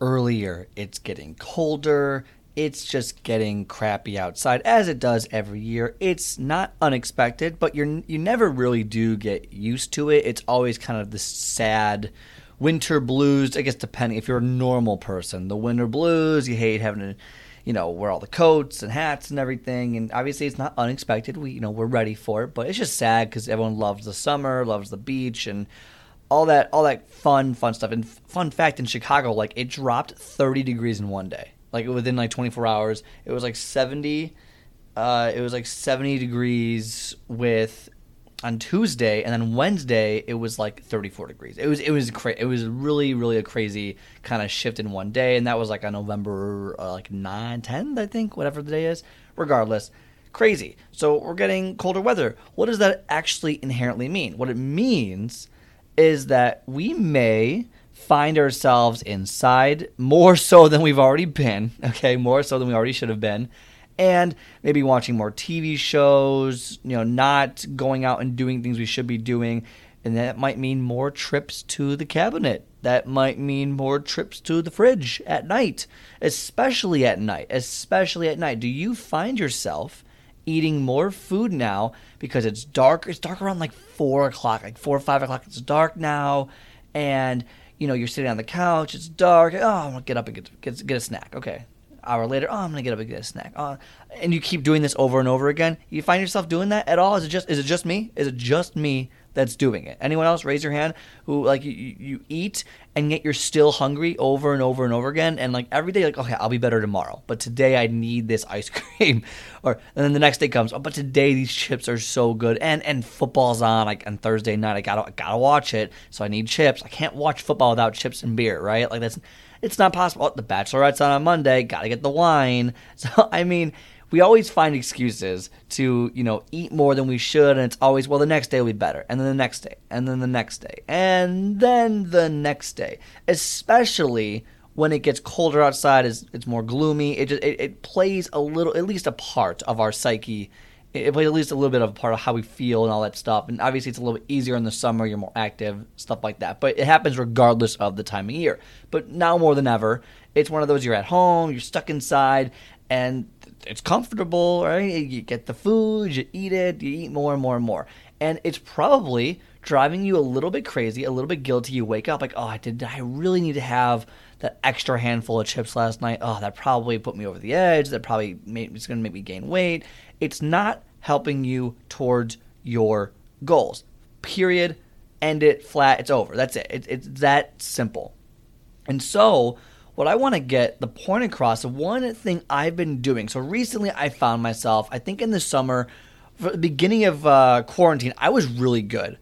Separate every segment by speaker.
Speaker 1: earlier, it's getting colder, it's just getting crappy outside as it does every year. It's not unexpected, but you're you never really do get used to it. It's always kind of the sad winter blues, I guess depending if you're a normal person. The winter blues, you hate having to you know, wear all the coats and hats and everything. And obviously, it's not unexpected. We, you know, we're ready for it, but it's just sad because everyone loves the summer, loves the beach, and all that all that fun fun stuff. And fun fact in Chicago, like it dropped 30 degrees in one day. Like within like 24 hours, it was like 70. Uh, it was like 70 degrees with on Tuesday, and then Wednesday it was like 34 degrees. It was it was cra- it was really really a crazy kind of shift in one day, and that was like on November uh, like 9, 10, I think, whatever the day is. Regardless, crazy. So we're getting colder weather. What does that actually inherently mean? What it means is that we may find ourselves inside more so than we've already been, okay, more so than we already should have been, and maybe watching more TV shows, you know, not going out and doing things we should be doing. And that might mean more trips to the cabinet. That might mean more trips to the fridge at night, especially at night. Especially at night. Do you find yourself eating more food now because it's dark. It's dark around like four o'clock, like four or five o'clock. It's dark now, and you know you're sitting on the couch. It's dark. Oh, I'm gonna get up and get get, get a snack. Okay. Hour later, oh, I'm gonna get up and get a snack. Oh, and you keep doing this over and over again. You find yourself doing that at all? Is it just is it just me? Is it just me that's doing it. Anyone else raise your hand who like you, you eat and yet you're still hungry over and over and over again? And like every day like okay I'll be better tomorrow but today I need this ice cream. Or and then the next day comes oh but today these chips are so good. And and football's on like on Thursday night I gotta I gotta watch it so I need chips. I can't watch football without chips and beer right? Like that's it's not possible. Oh, the Bachelorette's on on Monday gotta get the wine. So I mean we always find excuses to, you know, eat more than we should, and it's always, well, the next day will be better, and then the next day, and then the next day, and then the next day. Especially when it gets colder outside, it's, it's more gloomy. It, just, it, it plays a little, at least a part of our psyche. It plays at least a little bit of a part of how we feel and all that stuff. And obviously, it's a little bit easier in the summer. You're more active, stuff like that. But it happens regardless of the time of year. But now more than ever, it's one of those you're at home, you're stuck inside, and it's comfortable, right? You get the food, you eat it, you eat more and more and more. And it's probably driving you a little bit crazy, a little bit guilty. You wake up like, oh, I did. I really need to have that extra handful of chips last night. Oh, that probably put me over the edge. That probably made, it's going to make me gain weight. It's not helping you towards your goals. Period. End it flat. It's over. That's it. it it's that simple. And so what I want to get the point across, one thing I've been doing. So recently, I found myself, I think in the summer, for the beginning of uh, quarantine, I was really good.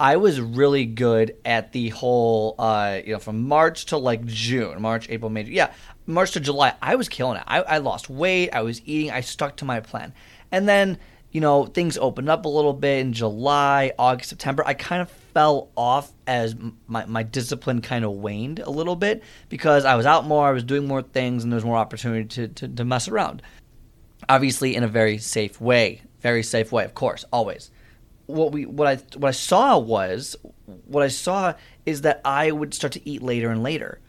Speaker 1: I was really good at the whole, uh, you know, from March to like June, March, April, May, yeah, March to July. I was killing it. I, I lost weight. I was eating. I stuck to my plan. And then you know, things opened up a little bit in July, August, September. I kind of fell off as my, my discipline kind of waned a little bit because I was out more, I was doing more things, and there was more opportunity to, to, to mess around. Obviously, in a very safe way. Very safe way, of course, always. What we what I what I saw was what I saw is that I would start to eat later and later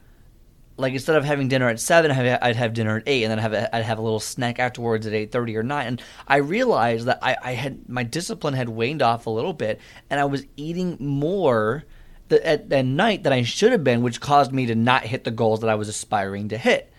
Speaker 1: like instead of having dinner at seven, I'd have dinner at eight, and then have a, I'd have a little snack afterwards at eight thirty or nine. And I realized that I, I, had my discipline had waned off a little bit, and I was eating more at, at night than I should have been, which caused me to not hit the goals that I was aspiring to hit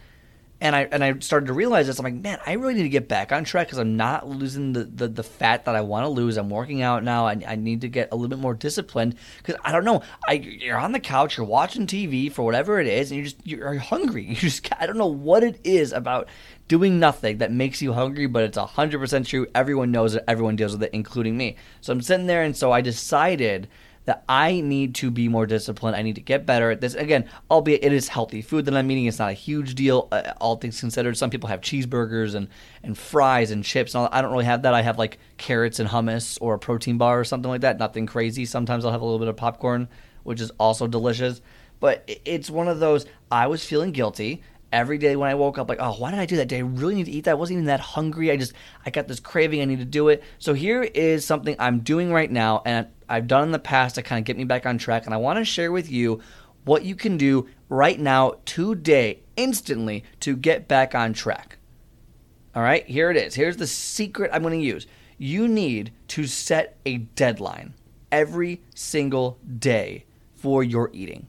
Speaker 1: and I and I started to realize this. I'm like, man, I really need to get back on track because I'm not losing the, the, the fat that I want to lose. I'm working out now. I, I need to get a little bit more disciplined because I don't know. I you're on the couch, you're watching TV for whatever it is, and you're just you're hungry. You just I don't know what it is about doing nothing that makes you hungry, but it's hundred percent true. Everyone knows it. Everyone deals with it, including me. So I'm sitting there, and so I decided that I need to be more disciplined. I need to get better at this. Again, albeit it is healthy food that I'm eating, it's not a huge deal, uh, all things considered. Some people have cheeseburgers and, and fries and chips. And all. I don't really have that. I have like carrots and hummus or a protein bar or something like that. Nothing crazy. Sometimes I'll have a little bit of popcorn, which is also delicious. But it's one of those, I was feeling guilty every day when I woke up, like, oh, why did I do that? Did I really need to eat that? I wasn't even that hungry. I just, I got this craving. I need to do it. So here is something I'm doing right now, and I've done in the past to kind of get me back on track. And I want to share with you what you can do right now, today, instantly, to get back on track. All right, here it is. Here's the secret I'm going to use. You need to set a deadline every single day for your eating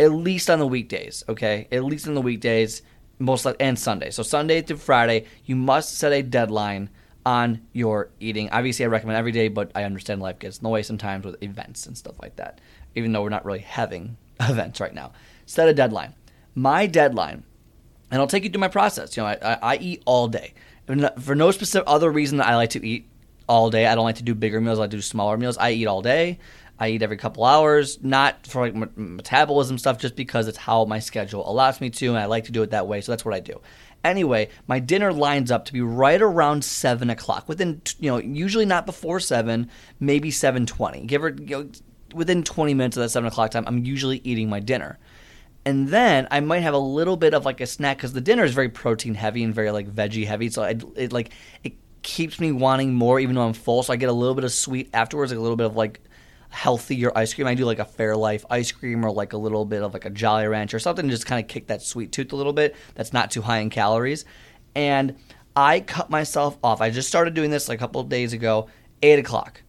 Speaker 1: at least on the weekdays, okay? At least on the weekdays, most like and Sunday. So Sunday through Friday, you must set a deadline on your eating. Obviously, I recommend every day, but I understand life gets in the way sometimes with events and stuff like that. Even though we're not really having events right now, set a deadline. My deadline, and I'll take you through my process. You know, I, I, I eat all day for no specific other reason that I like to eat all day. I don't like to do bigger meals. I do smaller meals. I eat all day. I eat every couple hours, not for like m- metabolism stuff, just because it's how my schedule allows me to, and I like to do it that way. So that's what I do. Anyway, my dinner lines up to be right around seven o'clock. Within, you know, usually not before seven, maybe seven twenty. Give her, you know, within twenty minutes of that seven o'clock time, I'm usually eating my dinner. And then I might have a little bit of like a snack because the dinner is very protein heavy and very like veggie heavy. So I, it like it keeps me wanting more even though I'm full. So I get a little bit of sweet afterwards, like a little bit of like healthier ice cream. I do like a Fairlife ice cream or like a little bit of like a Jolly Rancher or something to just kind of kick that sweet tooth a little bit. That's not too high in calories. And I cut myself off. I just started doing this like a couple days ago. Eight o'clock.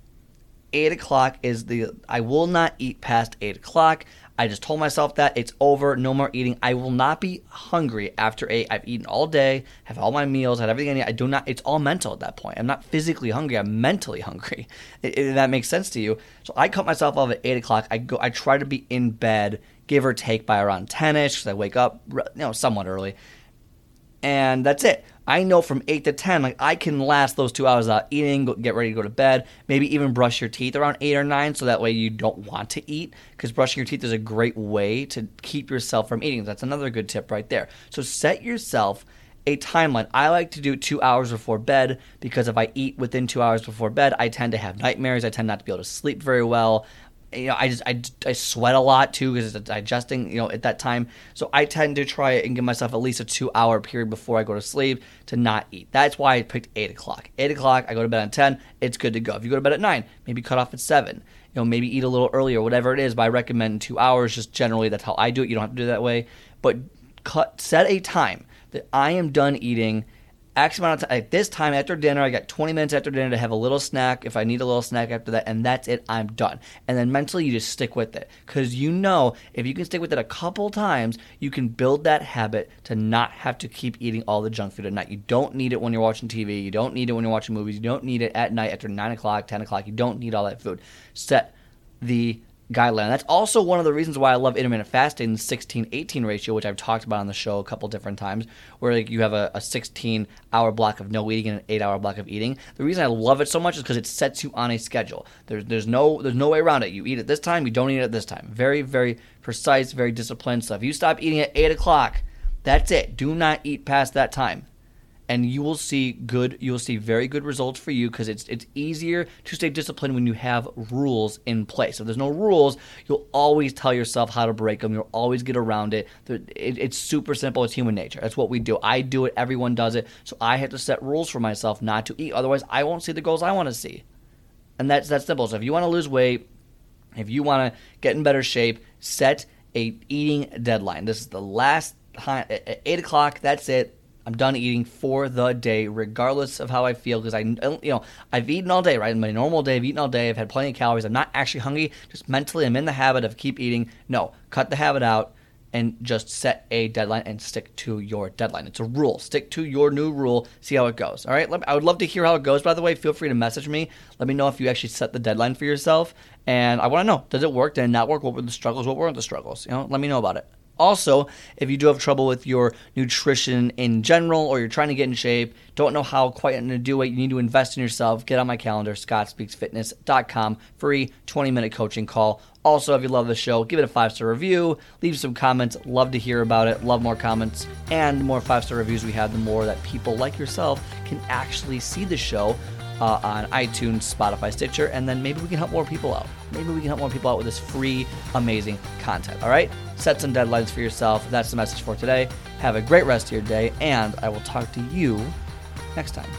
Speaker 1: Eight o'clock is the. I will not eat past eight o'clock. I just told myself that it's over, no more eating. I will not be hungry after eight. I've eaten all day, have all my meals, had everything I need. I do not. It's all mental at that point. I'm not physically hungry. I'm mentally hungry. If that makes sense to you. So I cut myself off at eight o'clock. I go. I try to be in bed, give or take, by around ten ish, because I wake up, you know, somewhat early, and that's it. I know from 8 to 10, like I can last those two hours without eating, get ready to go to bed, maybe even brush your teeth around 8 or 9 so that way you don't want to eat because brushing your teeth is a great way to keep yourself from eating. That's another good tip right there. So set yourself a timeline. I like to do two hours before bed because if I eat within two hours before bed, I tend to have nightmares. I tend not to be able to sleep very well you know, I just I, I sweat a lot too because it's digesting, you know, at that time. So I tend to try and give myself at least a two hour period before I go to sleep to not eat. That's why I picked eight o'clock. Eight o'clock, I go to bed at ten. It's good to go. If you go to bed at nine, maybe cut off at seven. You know, maybe eat a little earlier, whatever it is. But I recommend two hours. Just generally, that's how I do it. You don't have to do it that way, but cut set a time that I am done eating X amount of time. At this time after dinner, I got 20 minutes after dinner to have a little snack. If I need a little snack after that, and that's it, I'm done. And then mentally, you just stick with it because you know if you can stick with it a couple times, you can build that habit to not have to keep eating all the junk food at night. You don't need it when you're watching TV. You don't need it when you're watching movies. You don't need it at night after nine o'clock, 10 o'clock. You don't need all that food. Set the guideline. That's also one of the reasons why I love intermittent fasting, 16-18 ratio, which I've talked about on the show a couple different times, where like you have a, a 16 hour block of no eating and an eight hour block of eating. The reason I love it so much is because it sets you on a schedule. There's there's no there's no way around it. You eat at this time, you don't eat at this time. Very very precise, very disciplined. stuff. you stop eating at eight o'clock, that's it. Do not eat past that time and you will see good you will see very good results for you because it's it's easier to stay disciplined when you have rules in place. If there's no rules you'll always tell yourself how to break them you'll always get around it. it it's super simple. It's human nature. That's what we do. I do it. Everyone does it. So i have to set rules for myself not to eat. Otherwise i won't see the goals i want to see. And that's that simple. So if you want to lose weight if you want to get in better shape set a eating deadline. This is the last time at 8 o'clock. That's it I'm done eating for the day, regardless of how I feel, because I, you know, I've eaten all day, right? My normal day, I've eaten all day. I've had plenty of calories. I'm not actually hungry. Just mentally, I'm in the habit of keep eating. No, cut the habit out and just set a deadline and stick to your deadline. It's a rule. Stick to your new rule. See how it goes. All right. I would love to hear how it goes. By the way, feel free to message me. Let me know if you actually set the deadline for yourself, and I want to know: does it work? Did it not work? What were the struggles? What weren't the struggles? You know, let me know about it. Also, if you do have trouble with your nutrition in general or you're trying to get in shape, don't know how quite to do it, you need to invest in yourself, get on my calendar, scottspeaksfitness.com, free 20 minute coaching call. Also, if you love the show, give it a five star review, leave some comments. Love to hear about it. Love more comments. And the more five star reviews we have, the more that people like yourself can actually see the show uh, on iTunes, Spotify, Stitcher, and then maybe we can help more people out. Maybe we can help more people out with this free, amazing content. All right? Set some deadlines for yourself. That's the message for today. Have a great rest of your day, and I will talk to you next time.